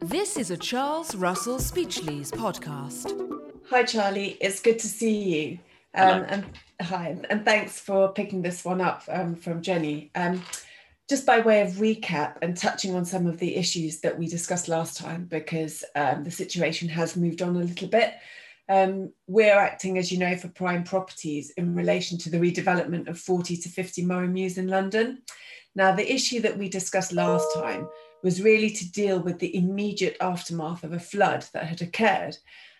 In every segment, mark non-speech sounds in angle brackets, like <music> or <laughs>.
This is a Charles Russell Speechlys podcast. Hi, Charlie. It's good to see you. Um, and hi, and thanks for picking this one up um, from Jenny. Um, just by way of recap and touching on some of the issues that we discussed last time, because um, the situation has moved on a little bit. Um, we're acting, as you know, for prime properties in relation to the redevelopment of 40 to 50 Murray Mews in London. Now, the issue that we discussed last time was really to deal with the immediate aftermath of a flood that had occurred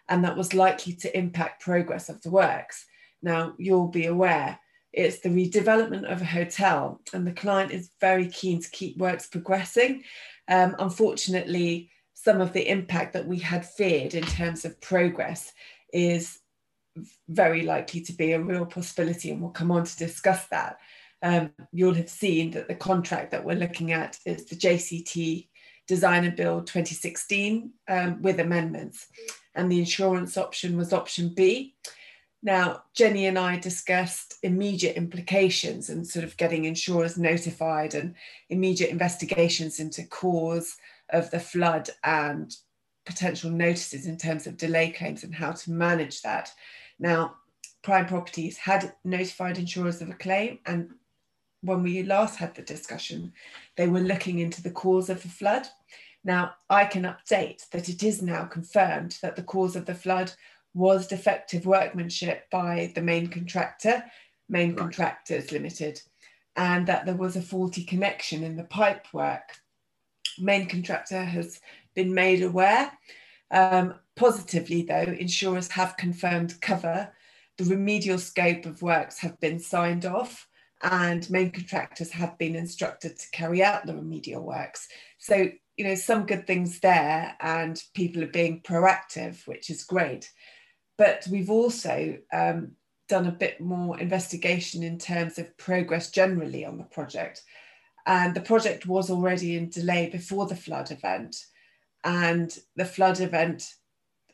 and that was likely to impact progress of the works. Now, you'll be aware it's the redevelopment of a hotel, and the client is very keen to keep works progressing. Um, unfortunately, some of the impact that we had feared in terms of progress is very likely to be a real possibility, and we'll come on to discuss that. Um, you'll have seen that the contract that we're looking at is the JCT Design and Build 2016 um, with amendments, and the insurance option was option B. Now, Jenny and I discussed immediate implications and sort of getting insurers notified and immediate investigations into cause of the flood and potential notices in terms of delay claims and how to manage that. Now, Prime Properties had notified insurers of a claim, and when we last had the discussion, they were looking into the cause of the flood. Now, I can update that it is now confirmed that the cause of the flood was defective workmanship by the main contractor, Main right. Contractors Limited, and that there was a faulty connection in the pipe work. Main contractor has been made aware. Um, positively, though, insurers have confirmed cover. The remedial scope of works have been signed off, and main contractors have been instructed to carry out the remedial works. So, you know, some good things there, and people are being proactive, which is great. But we've also um, done a bit more investigation in terms of progress generally on the project. And the project was already in delay before the flood event. And the flood event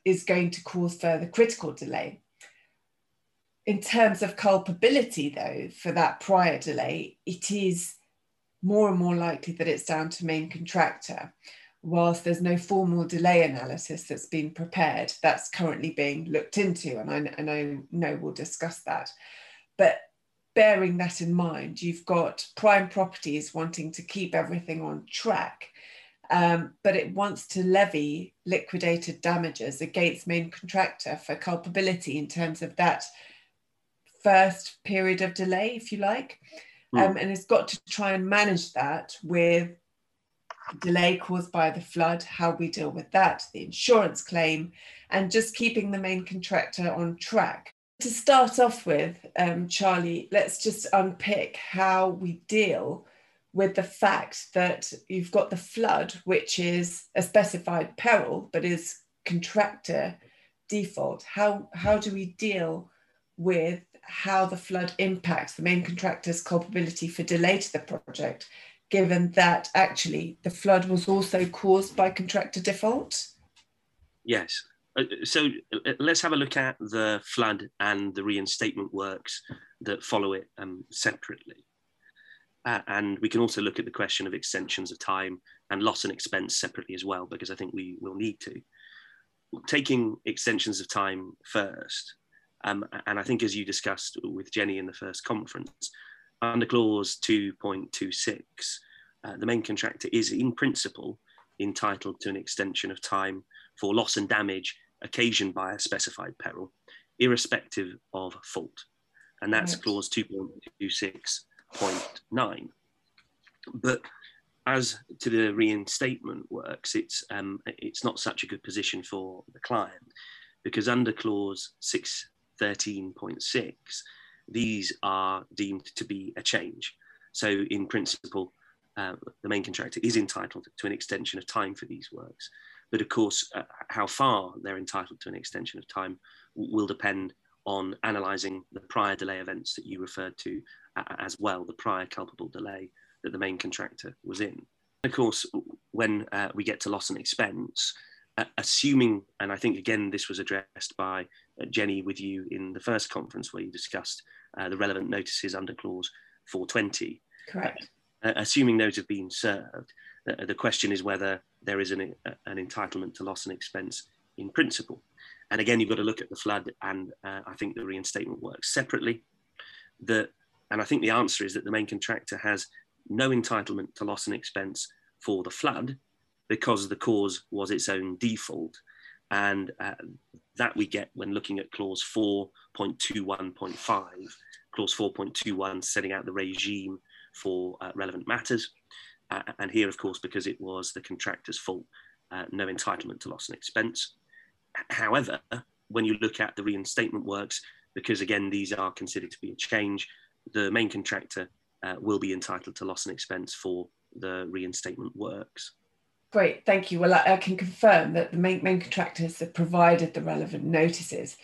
is going to cause further critical delay. In terms of culpability, though, for that prior delay, it is more and more likely that it's down to main contractor whilst there's no formal delay analysis that's been prepared, that's currently being looked into, and I, and I know we'll discuss that. But bearing that in mind, you've got prime properties wanting to keep everything on track, um, but it wants to levy liquidated damages against main contractor for culpability in terms of that first period of delay, if you like. Mm. Um, and it's got to try and manage that with delay caused by the flood, how we deal with that, the insurance claim, and just keeping the main contractor on track. To start off with, um, Charlie, let's just unpick how we deal with the fact that you've got the flood, which is a specified peril, but is contractor default. How, how do we deal with how the flood impacts the main contractor's culpability for delay to the project given that actually the flood was also caused by contractor default? Yes. Uh, so uh, let's have a look at the flood and the reinstatement works that follow it um, separately. Uh, and we can also look at the question of extensions of time and loss and expense separately as well, because I think we will need to. Taking extensions of time first, um, and I think as you discussed with Jenny in the first conference, under clause 2.26, uh, the main contractor is in principle entitled to an extension of time for loss and damage occasioned by a specified peril, irrespective of fault. And that's right. clause 2.26.9. But as to the reinstatement works, it's, um, it's not such a good position for the client because under clause 613.6, these are deemed to be a change. So, in principle, uh, the main contractor is entitled to an extension of time for these works. But of course, uh, how far they're entitled to an extension of time will depend on analysing the prior delay events that you referred to uh, as well, the prior culpable delay that the main contractor was in. Of course, when uh, we get to loss and expense, assuming, and I think again this was addressed by uh, Jenny with you in the first conference where you discussed uh, the relevant notices under clause 420. Correct. Uh, assuming those have been served, uh, the question is whether there is an, uh, an entitlement to loss and expense in principle. And again, you've got to look at the flood, and uh, I think the reinstatement works separately. The, and I think the answer is that the main contractor has no entitlement to loss and expense for the flood because the cause was its own default. And uh, that we get when looking at clause 4.21.5, clause 4.21 setting out the regime for uh, relevant matters. Uh, and here, of course, because it was the contractor's fault, uh, no entitlement to loss and expense. However, when you look at the reinstatement works, because again, these are considered to be a change, the main contractor uh, will be entitled to loss and expense for the reinstatement works. Great, thank you. Well, I, I can confirm that the main, main contractors have provided the relevant notices,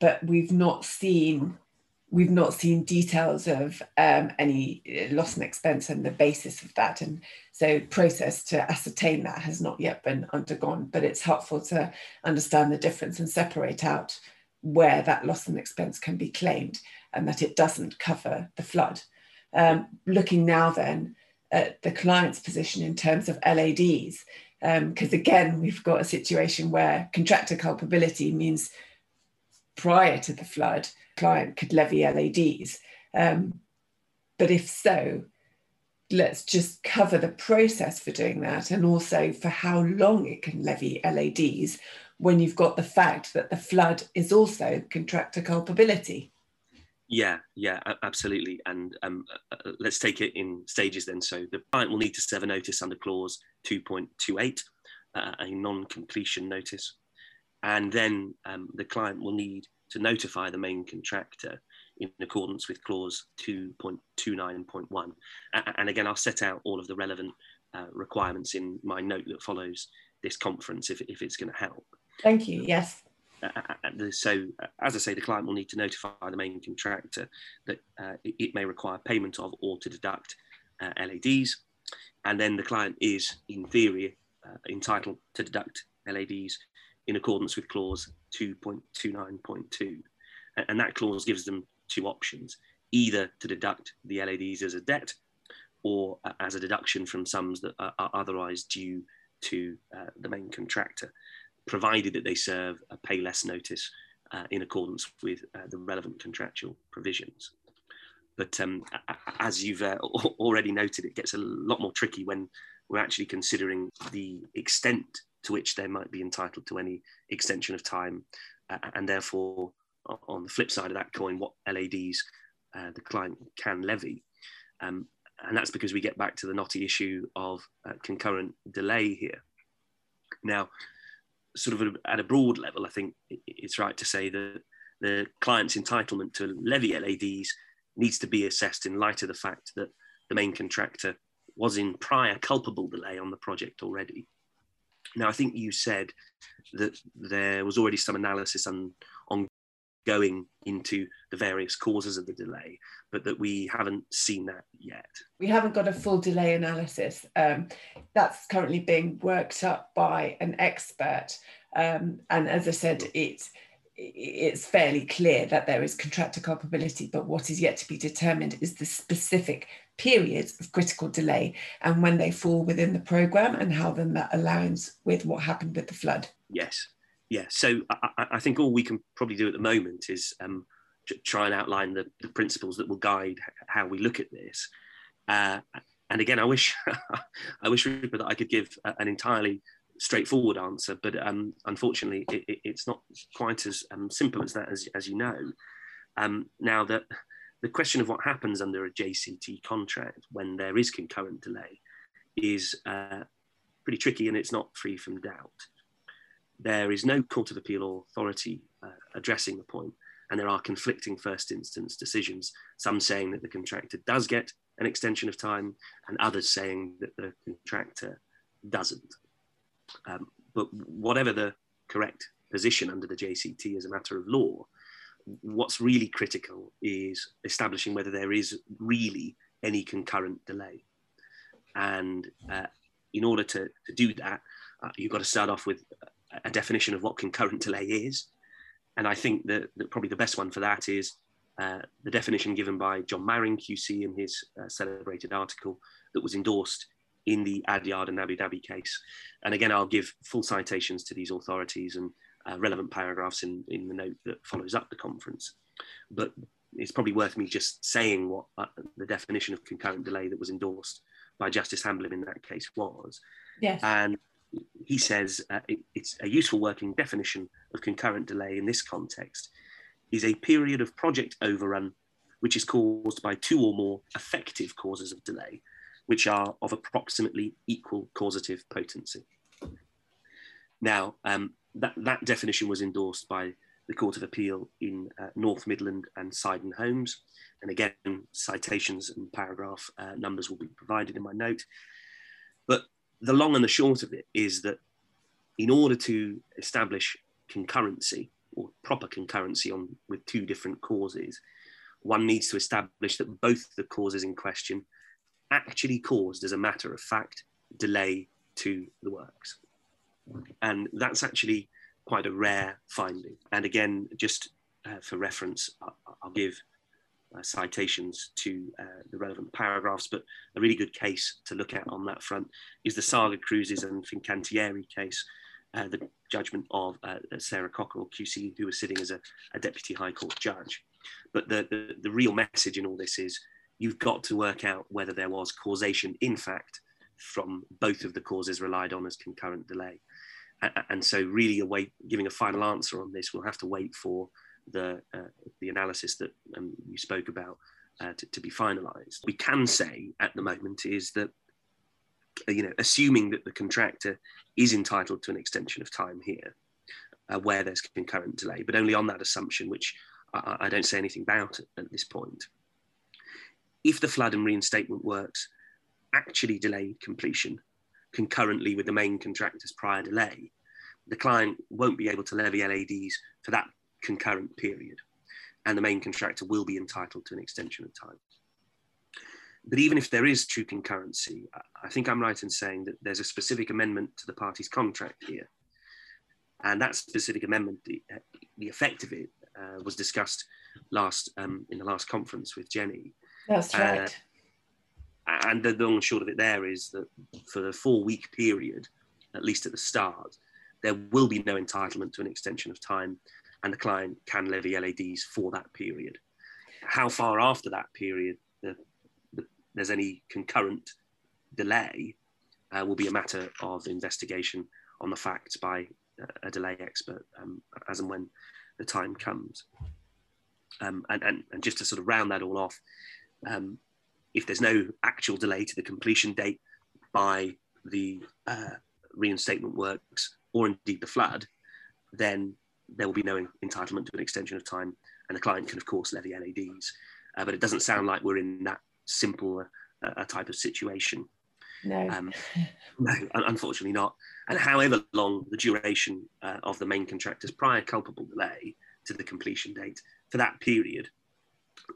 but we've not seen we've not seen details of um, any uh, loss and expense and the basis of that. And so process to ascertain that has not yet been undergone, but it's helpful to understand the difference and separate out where that loss and expense can be claimed and that it doesn't cover the flood. Um, looking now then at the client's position in terms of LADs, because um, again, we've got a situation where contractor culpability means prior to the flood, client could levy LADs. Um, but if so, let's just cover the process for doing that and also for how long it can levy LADs when you've got the fact that the flood is also contractor culpability. Yeah, yeah, absolutely. And um, uh, uh, let's take it in stages then. So the client will need to serve a notice under clause 2.28, uh, a non completion notice. And then um, the client will need to notify the main contractor in accordance with clause 2.29.1. And again, I'll set out all of the relevant uh, requirements in my note that follows this conference if, if it's going to help. Thank you. Yes. Uh, uh, uh, so, as I say, the client will need to notify the main contractor that uh, it may require payment of or to deduct uh, LADs. And then the client is, in theory, uh, entitled to deduct LADs in accordance with clause 2.29.2. And that clause gives them two options either to deduct the LADs as a debt or as a deduction from sums that are otherwise due to the main contractor provided that they serve a pay less notice uh, in accordance with uh, the relevant contractual provisions. But um, as you've uh, already noted, it gets a lot more tricky when we're actually considering the extent to which they might be entitled to any extension of time, uh, and therefore, on the flip side of that coin, what LADs uh, the client can levy. Um, and that's because we get back to the knotty issue of uh, concurrent delay here. Now, sort of at a broad level, I think it's right to say that the client's entitlement to levy LADs needs to be assessed in light of the fact that the main contractor was in prior culpable delay on the project already. Now, I think you said that there was already some analysis on, going into the various causes of the delay, but that we haven't seen that yet. We haven't got a full delay analysis. Um, that's currently being worked up by an expert. Um, and as I said, it's it's fairly clear that there is contractor culpability, but what is yet to be determined is the specific periods of critical delay and when they fall within the programme and how then that aligns with what happened with the flood. Yes, yeah, so I, I, think all we can probably do at the moment is um, try and outline the, the, principles that will guide how we look at this. Uh, and again, I wish <laughs> I wish Rupert that I could give an entirely straightforward answer, but um, unfortunately, it, it, it's not quite as um, simple as that, as, as you know. Um, now, that the question of what happens under a JCT contract when there is concurrent delay is uh, pretty tricky, and it's not free from doubt there is no Court of Appeal authority uh, addressing the point, and there are conflicting first instance decisions, some saying that the contractor does get an extension of time, and others saying that the contractor doesn't. Um, but whatever the correct position under the JCT as a matter of law, what's really critical is establishing whether there is really any concurrent delay. And uh, in order to, to do that, uh, you've got to start off with a definition of what concurrent delay is. And I think that, that probably the best one for that is uh, the definition given by John Marrin, QC, in his uh, celebrated article that was endorsed in the Adyard and Abu Dhabi case. And again, I'll give full citations to these authorities and uh, relevant paragraphs in, in the note that follows up the conference. But it's probably worth me just saying what uh, the definition of concurrent delay that was endorsed by Justice Hamblen in that case was. Yes. And he says uh, it, it's a useful working definition of concurrent delay in this context is a period of project overrun which is caused by two or more effective causes of delay, which are of approximately equal causative potency. Now, um, that, that definition was endorsed by the Court of Appeal in uh, North Midland and Cyden Homes. And again, citations and paragraph uh, numbers will be provided in my note. But the long and the short of it is that in order to establish concurrency or proper concurrency on with two different causes, one needs to establish that both the causes in question actually caused, as a matter of fact, delay to the works. And that's actually quite a rare finding. And again, just uh, for reference, I'll, give citations to uh, the relevant paragraphs, but a really good case to look at on that front is the Saga Cruises and Fincantieri case, uh, the judgment of uh, Sara Cockerill, QC, who was sitting as a, a Deputy High Court judge. But the, the, the real message in all this is you've got to work out whether there was causation, in fact, from both of the causes relied on as concurrent delay and so really await giving a final answer on this we'll have to wait for the uh, the analysis that um, you spoke about uh, to, to, be finalized. We can say at the moment is that uh, you know assuming that the contractor is entitled to an extension of time here uh, where there's concurrent delay but only on that assumption which I, I don't say anything about at this point. If the flood and reinstatement works actually delayed completion concurrently with the main contractor's prior delay, the client won't be able to levy LADs for that concurrent period, and the main contractor will be entitled to an extension of time. But even if there is true concurrency, I think I'm right in saying that there's a specific amendment to the party's contract here. And that specific amendment, the, the effect of it, uh, was discussed last um, in the last conference with Jenny. That's right. Uh, and the long and short of it there is that for the four week period, at least at the start, there will be no entitlement to an extension of time, and the client can levy LADs for that period. How far after that period the, the, there's any concurrent delay uh, will be a matter of investigation on the facts by a delay expert um, as and when the time comes. Um, and, and, and just to sort of round that all off, um, if there's no actual delay to the completion date by the uh, reinstatement works or indeed the flood, then there will be no entitlement to an extension of time, and the client can, of course, levy LADs. Uh, but it doesn't sound like we're in that simple uh, a type of situation. No. Um, <laughs> no, unfortunately not. And however long the duration uh, of the main contractor's prior culpable delay to the completion date, for that period,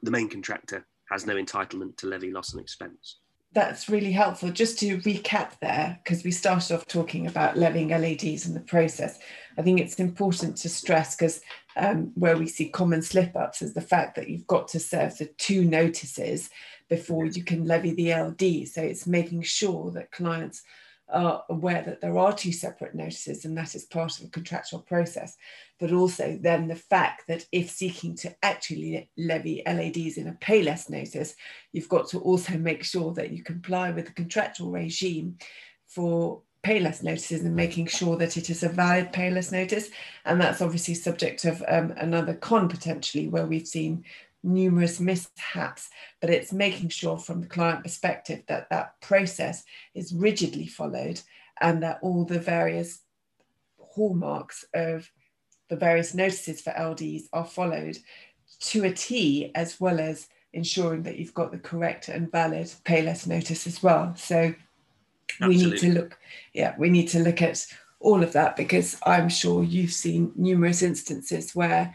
the main contractor has no entitlement to levy loss and expense. That's really helpful. Just to recap there, because we started off talking about levying LADs and the process. I think it's important to stress because um, where we see common slip ups is the fact that you've got to serve the two notices before you can levy the LD. So it's making sure that clients are aware that there are two separate notices and that is part of a contractual process. But also then the fact that if seeking to actually levy LADs in a pay less notice, you've got to also make sure that you comply with the contractual regime for payless notices and making sure that it is a valid payless notice. And that's obviously subject of um, another con potentially where we've seen numerous mishaps, but it's making sure from the client perspective that that process is rigidly followed and that all the various hallmarks of the various notices for LDs are followed to a T, as well as ensuring that you've got the correct and valid payless notice as well. So Absolutely. we need to look, yeah, we need to look at all of that because I'm sure you've seen numerous instances where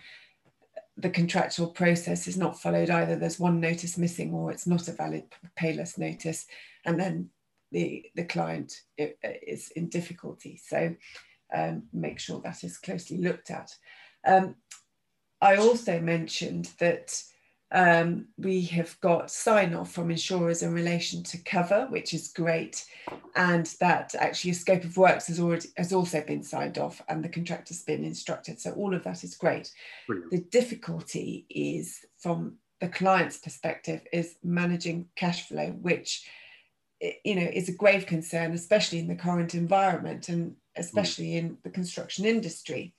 the contractual process is not followed either. There's one notice missing or it's not a valid payless notice. And then the, the client is in difficulty. So um, make sure that is closely looked at. Um, I also mentioned that Um, we have got sign off from insurers in relation to cover, which is great, and that actually a scope of works has already has also been signed off, and the contractor's been instructed. So all of that is great. Brilliant. The difficulty is from the client's perspective is managing cash flow, which you know is a grave concern, especially in the current environment and especially mm. in the construction industry,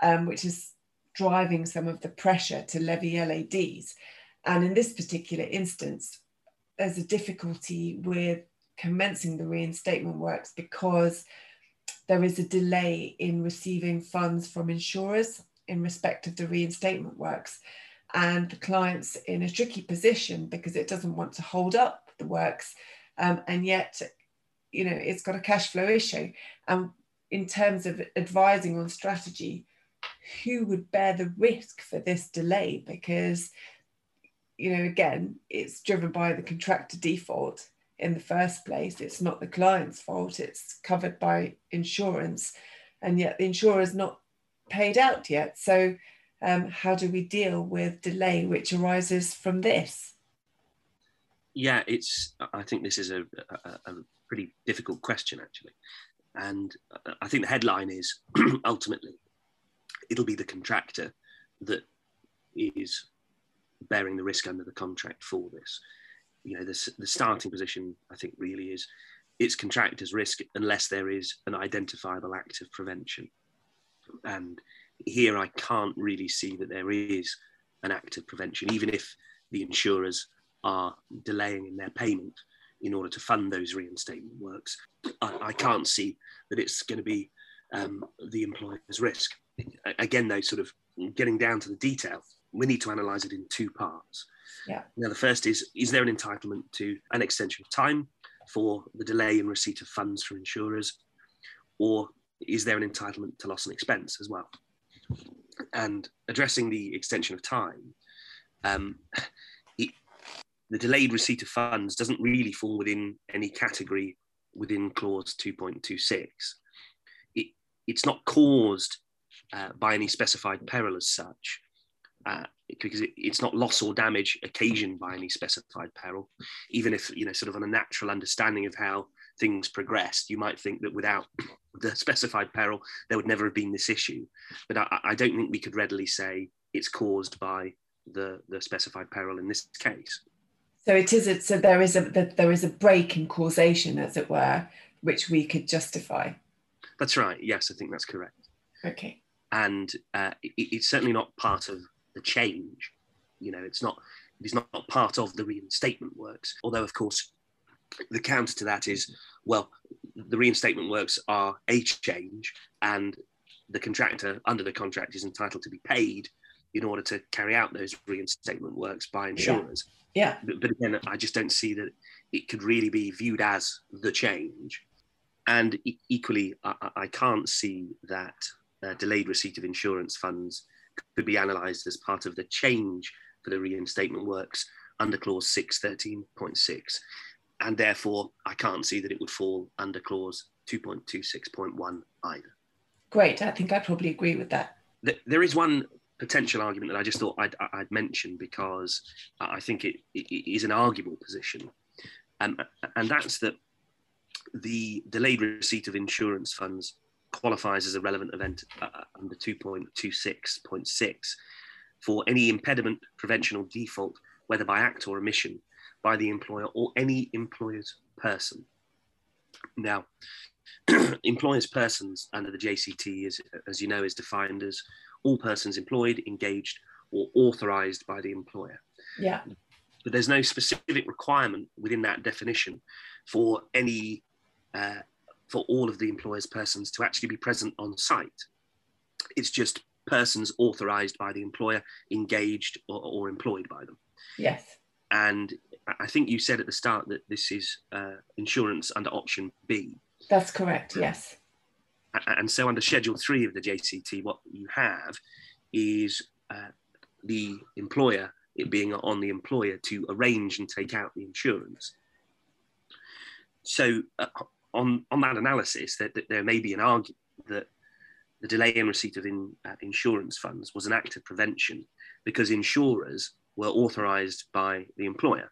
um, which is driving some of the pressure to levy LADs. And in this particular instance, there's a difficulty with commencing the reinstatement works because there is a delay in receiving funds from insurers in respect of the reinstatement works. And the client's in a tricky position because it doesn't want to hold up the works. Um, and yet, you know, it's got a cash flow issue. And in terms of advising on strategy, who would bear the risk for this delay? Because you know again it's driven by the contractor default in the first place. It's not the client's fault. It's covered by insurance. And yet the insurer is not paid out yet. So um, how do we deal with delay which arises from this? Yeah it's i think this is a, a, a pretty difficult question actually. And i think the headline is <clears throat> ultimately it'll be the contractor that is bearing the risk under the contract for this. You know, the, the starting position, I think, really is it's contractor's risk unless there is an identifiable act of prevention. And here I can't really see that there is an act of prevention, even if the insurers are delaying in their payment in order to fund those reinstatement works. I, I can't see that it's going to be um, the employer's risk again, though, sort of getting down to the detail, we need to analyse it in two parts. Yeah. Now, the first is is there an entitlement to an extension of time for the delay in receipt of funds from insurers, or is there an entitlement to loss and expense as well? And addressing the extension of time, um, <laughs> it, the delayed receipt of funds doesn't really fall within any category within clause 2.26. It, it's not caused uh, by any specified peril as such, uh, because it, it's not loss or damage occasioned by any specified peril. Even if, you know, sort of on a natural understanding of how things progressed, you might think that without <clears throat> the specified peril, there would never have been this issue. But I, I don't think we could readily say it's caused by the, the specified peril in this case. So it is. A, so there is a there is a break in causation, as it were, which we could justify. That's right. Yes, I think that's correct. Okay and uh, it, it's certainly not part of the change. You know, it's not it's not part of the reinstatement works. Although, of course, the counter to that is well, the reinstatement works are a change, and the contractor under the contract is entitled to be paid in order to carry out those reinstatement works by insurers. Yeah. yeah. But, but again, I just don't see that it could really be viewed as the change. And equally, I, I can't see that uh, delayed receipt of insurance funds could be analysed as part of the change for the reinstatement works under clause 613.6 and therefore I can't see that it would fall under clause 2.26.1 either. Great, I think I probably agree with that. There is one potential argument that I just thought I'd, I'd mention because I think it, it is an arguable position, and, and that's that the delayed receipt of insurance funds qualifies as a relevant event uh, under 2.26.6 for any impediment, prevention, or default, whether by act or omission, by the employer or any employer's person. Now, <clears throat> employer's persons under the JCT, is, as you know, is defined as all persons employed, engaged, or authorized by the employer. Yeah. But there's no specific requirement within that definition for any uh, for all of the employer's persons to actually be present on site. It's just persons authorized by the employer, engaged or, or employed by them. Yes. And I think you said at the start that this is uh, insurance under option B. That's correct, yes. And so under schedule three of the JCT, what you have is uh, the employer, it being on the employer to arrange and take out the insurance. So uh, on, on that analysis, that, that there may be an argument that the delay in receipt of in, uh, insurance funds was an act of prevention because insurers were authorised by the employer.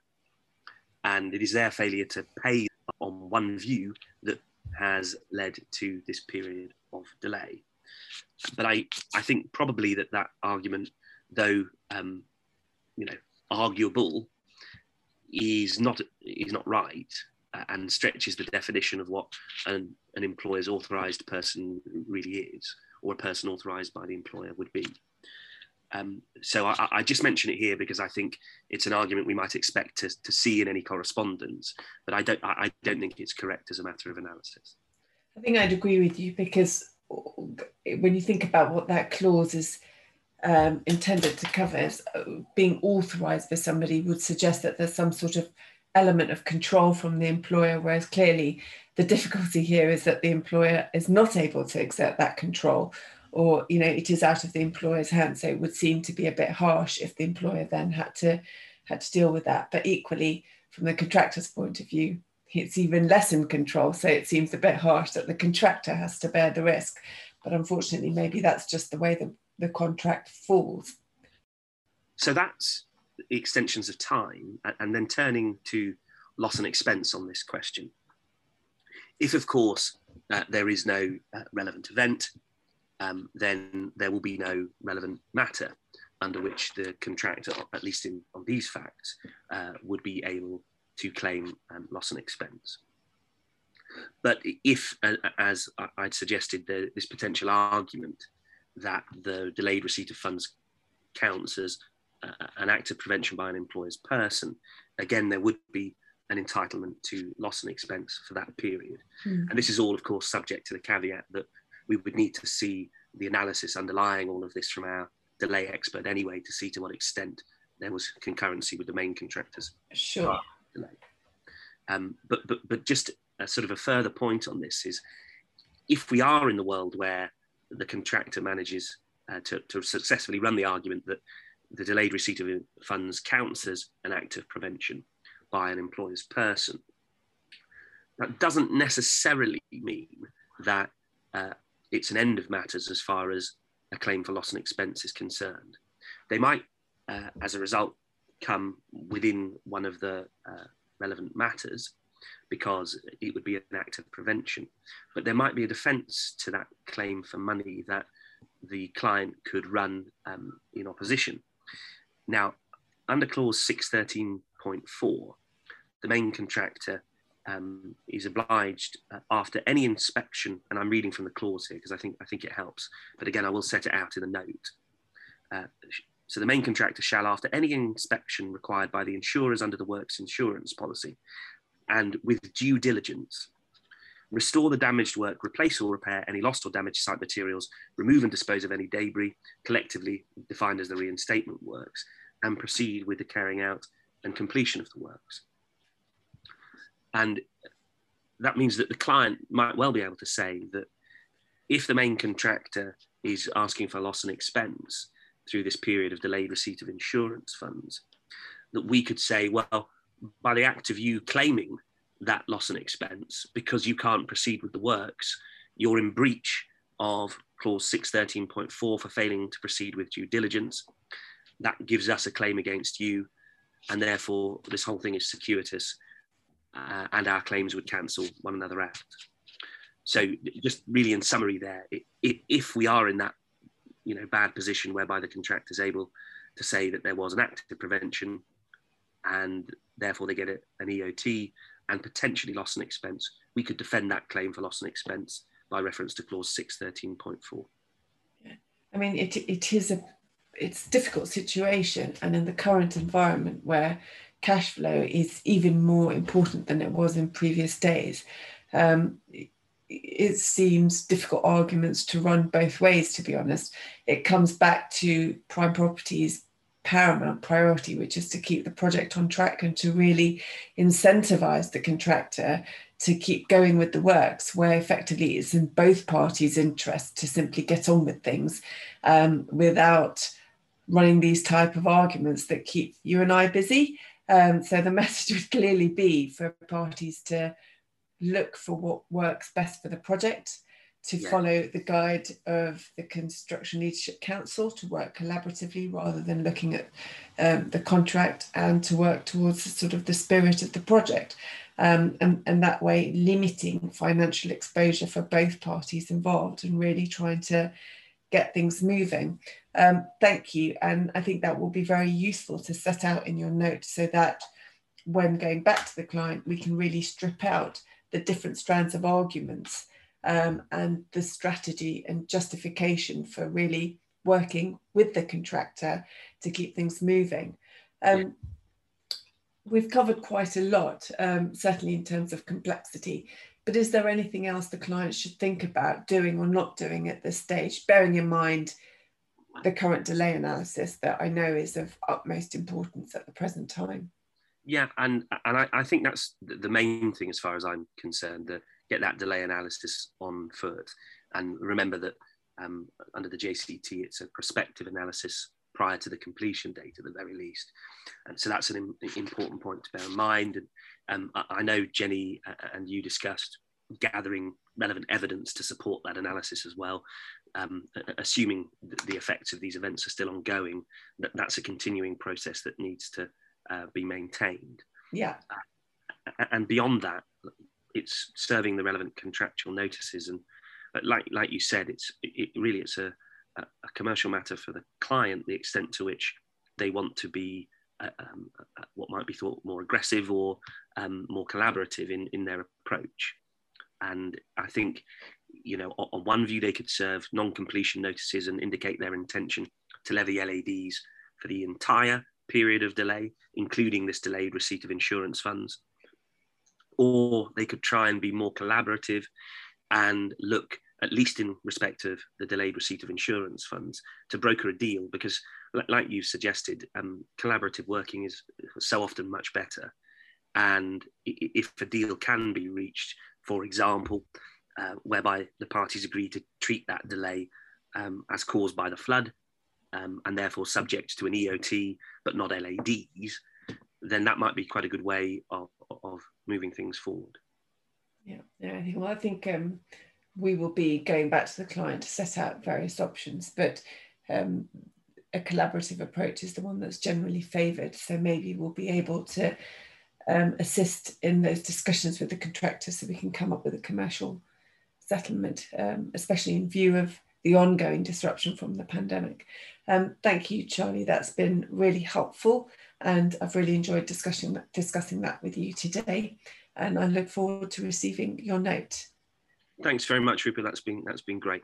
And it is their failure to pay on one view that has led to this period of delay. But I, I think probably that that argument, though um, you know arguable, is not is not right and stretches the definition of what an, an employer's authorised person really is, or a person authorised by the employer would be. Um, so I, I, just mention it here because I think it's an argument we might expect to, to see in any correspondence, but I don't, I, I don't think it's correct as a matter of analysis. I think I'd agree with you because when you think about what that clause is um, intended to cover, being authorised by somebody would suggest that there's some sort of element of control from the employer, whereas clearly the difficulty here is that the employer is not able to exert that control or you know it is out of the employer's hands. So it would seem to be a bit harsh if the employer then had to had to deal with that. But equally from the contractor's point of view it's even less in control. So it seems a bit harsh that the contractor has to bear the risk. But unfortunately maybe that's just the way the, the contract falls. So that's extensions of time and then turning to loss and expense on this question if of course uh, there is no uh, relevant event um, then there will be no relevant matter under which the contractor, at least in, on these facts, uh, would be able to claim um, loss and expense. But if, uh, as I'd suggested, the, this potential argument that the delayed receipt of funds counts as an act of prevention by an employer's person, again, there would be an entitlement to loss and expense for that period. Mm. And this is all, of course, subject to the caveat that we would need to see the analysis underlying all of this from our delay expert anyway to see to what extent there was concurrency with the main contractors. Sure. Delay. Um, but, but, but just a sort of a further point on this is if we are in the world where the contractor manages uh, to, to successfully run the argument that the delayed receipt of funds counts as an act of prevention by an employer's person, that doesn't necessarily mean that uh, it's an end of matters as far as a claim for loss and expense is concerned. They might, uh, as a result, come within one of the uh, relevant matters because it would be an act of prevention. But there might be a defence to that claim for money that the client could run um, in opposition. Now, under clause 613.4, the main contractor um, is obliged uh, after any inspection, and I'm reading from the clause here because I think I think it helps. But again, I will set it out in the note. Uh, so the main contractor shall, after any inspection required by the insurers under the works insurance policy, and with due diligence, restore the damaged work, replace or repair any lost or damaged site materials, remove and dispose of any debris, collectively defined as the reinstatement works, and proceed with the carrying out and completion of the works. And that means that the client might well be able to say that if the main contractor is asking for loss and expense through this period of delayed receipt of insurance funds, that we could say, well, by the act of you claiming that loss and expense, because you can't proceed with the works, you're in breach of clause 613.4 for failing to proceed with due diligence. That gives us a claim against you, and therefore this whole thing is circuitous uh, and our claims would cancel one another out. So, just really in summary, there, it, it, if we are in that you know bad position whereby the contractor is able to say that there was an active prevention, and therefore they get an EOT and potentially loss and expense, we could defend that claim for loss and expense by reference to clause six thirteen point four. Yeah, I mean it, it is a it's a difficult situation, and in the current environment where cash flow is even more important than it was in previous days. Um, it seems difficult arguments to run both ways, to be honest. It comes back to prime properties paramount priority, which is to keep the project on track and to really incentivize the contractor to keep going with the works, where effectively it's in both parties' interest to simply get on with things um, without running these type of arguments that keep you and I busy. Um, so the <laughs> message would clearly be for parties to look for what works best for the project, to yeah. follow the guide of the Construction Leadership Council to work collaboratively rather than looking at um, the contract and to work towards sort of the spirit of the project. Um, and, and that way limiting financial exposure for both parties involved and really trying to get things moving. Um, thank you. And I think that will be very useful to set out in your note so that when going back to the client, we can really strip out the different strands of arguments um, and the strategy and justification for really working with the contractor to keep things moving. Um. We've covered quite a lot, um, certainly in terms of complexity. But is there anything else the client should think about doing or not doing at this stage, bearing in mind the current delay analysis that I know is of utmost importance at the present time? Yeah, and and I, I think that's the main thing as far as I'm concerned. That get that delay analysis on foot, and remember that um, under the JCT, it's a prospective analysis prior to the completion date at the very least. And so that's an important point to bear in mind. And um, I, know Jenny and you discussed gathering relevant evidence to support that analysis as well. Um, assuming the effects of these events are still ongoing, that that's a continuing process that needs to uh, be maintained. Yeah. Uh, and beyond that, it's serving the relevant contractual notices. And like like you said, it's it, really it's a, a commercial matter for the client, the extent to which they want to be uh, um, uh, what might be thought more aggressive or um, more collaborative in, in their approach. And I think, you know, on, on one view, they could serve non completion notices and indicate their intention to levy LADs for the entire period of delay, including this delayed receipt of insurance funds. Or they could try and be more collaborative and look, at least in respect of the delayed receipt of insurance funds, to broker a deal because, like you've suggested, um, collaborative working is so often much better. And if a deal can be reached, for example, uh, whereby the parties agree to treat that delay um, as caused by the flood um, and therefore subject to an EOT but not LADs, then that might be quite a good way of, of moving things forward. Yeah, yeah. I think well, I think um, we will be going back to the client to set out various options, but um, a collaborative approach is the one that's generally favoured. So maybe we'll be able to um, assist in those discussions with the contractor so we can come up with a commercial settlement, um, especially in view of the ongoing disruption from the pandemic. Um, thank you, Charlie. That's been really helpful, and I've really enjoyed discussing discussing that with you today. And I look forward to receiving your note. Thanks very much, Rupert. That's been that's been great.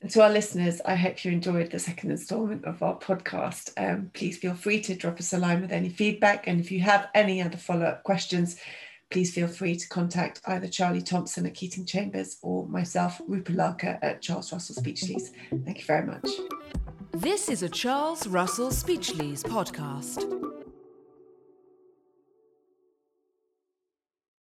And to our listeners, I hope you enjoyed the second instalment of our podcast. Um, please feel free to drop us a line with any feedback, and if you have any other follow up questions, please feel free to contact either Charlie Thompson at Keating Chambers or myself, Rupert Larker at Charles Russell Speechlys. Thank you very much. This is a Charles Russell Speechlys podcast.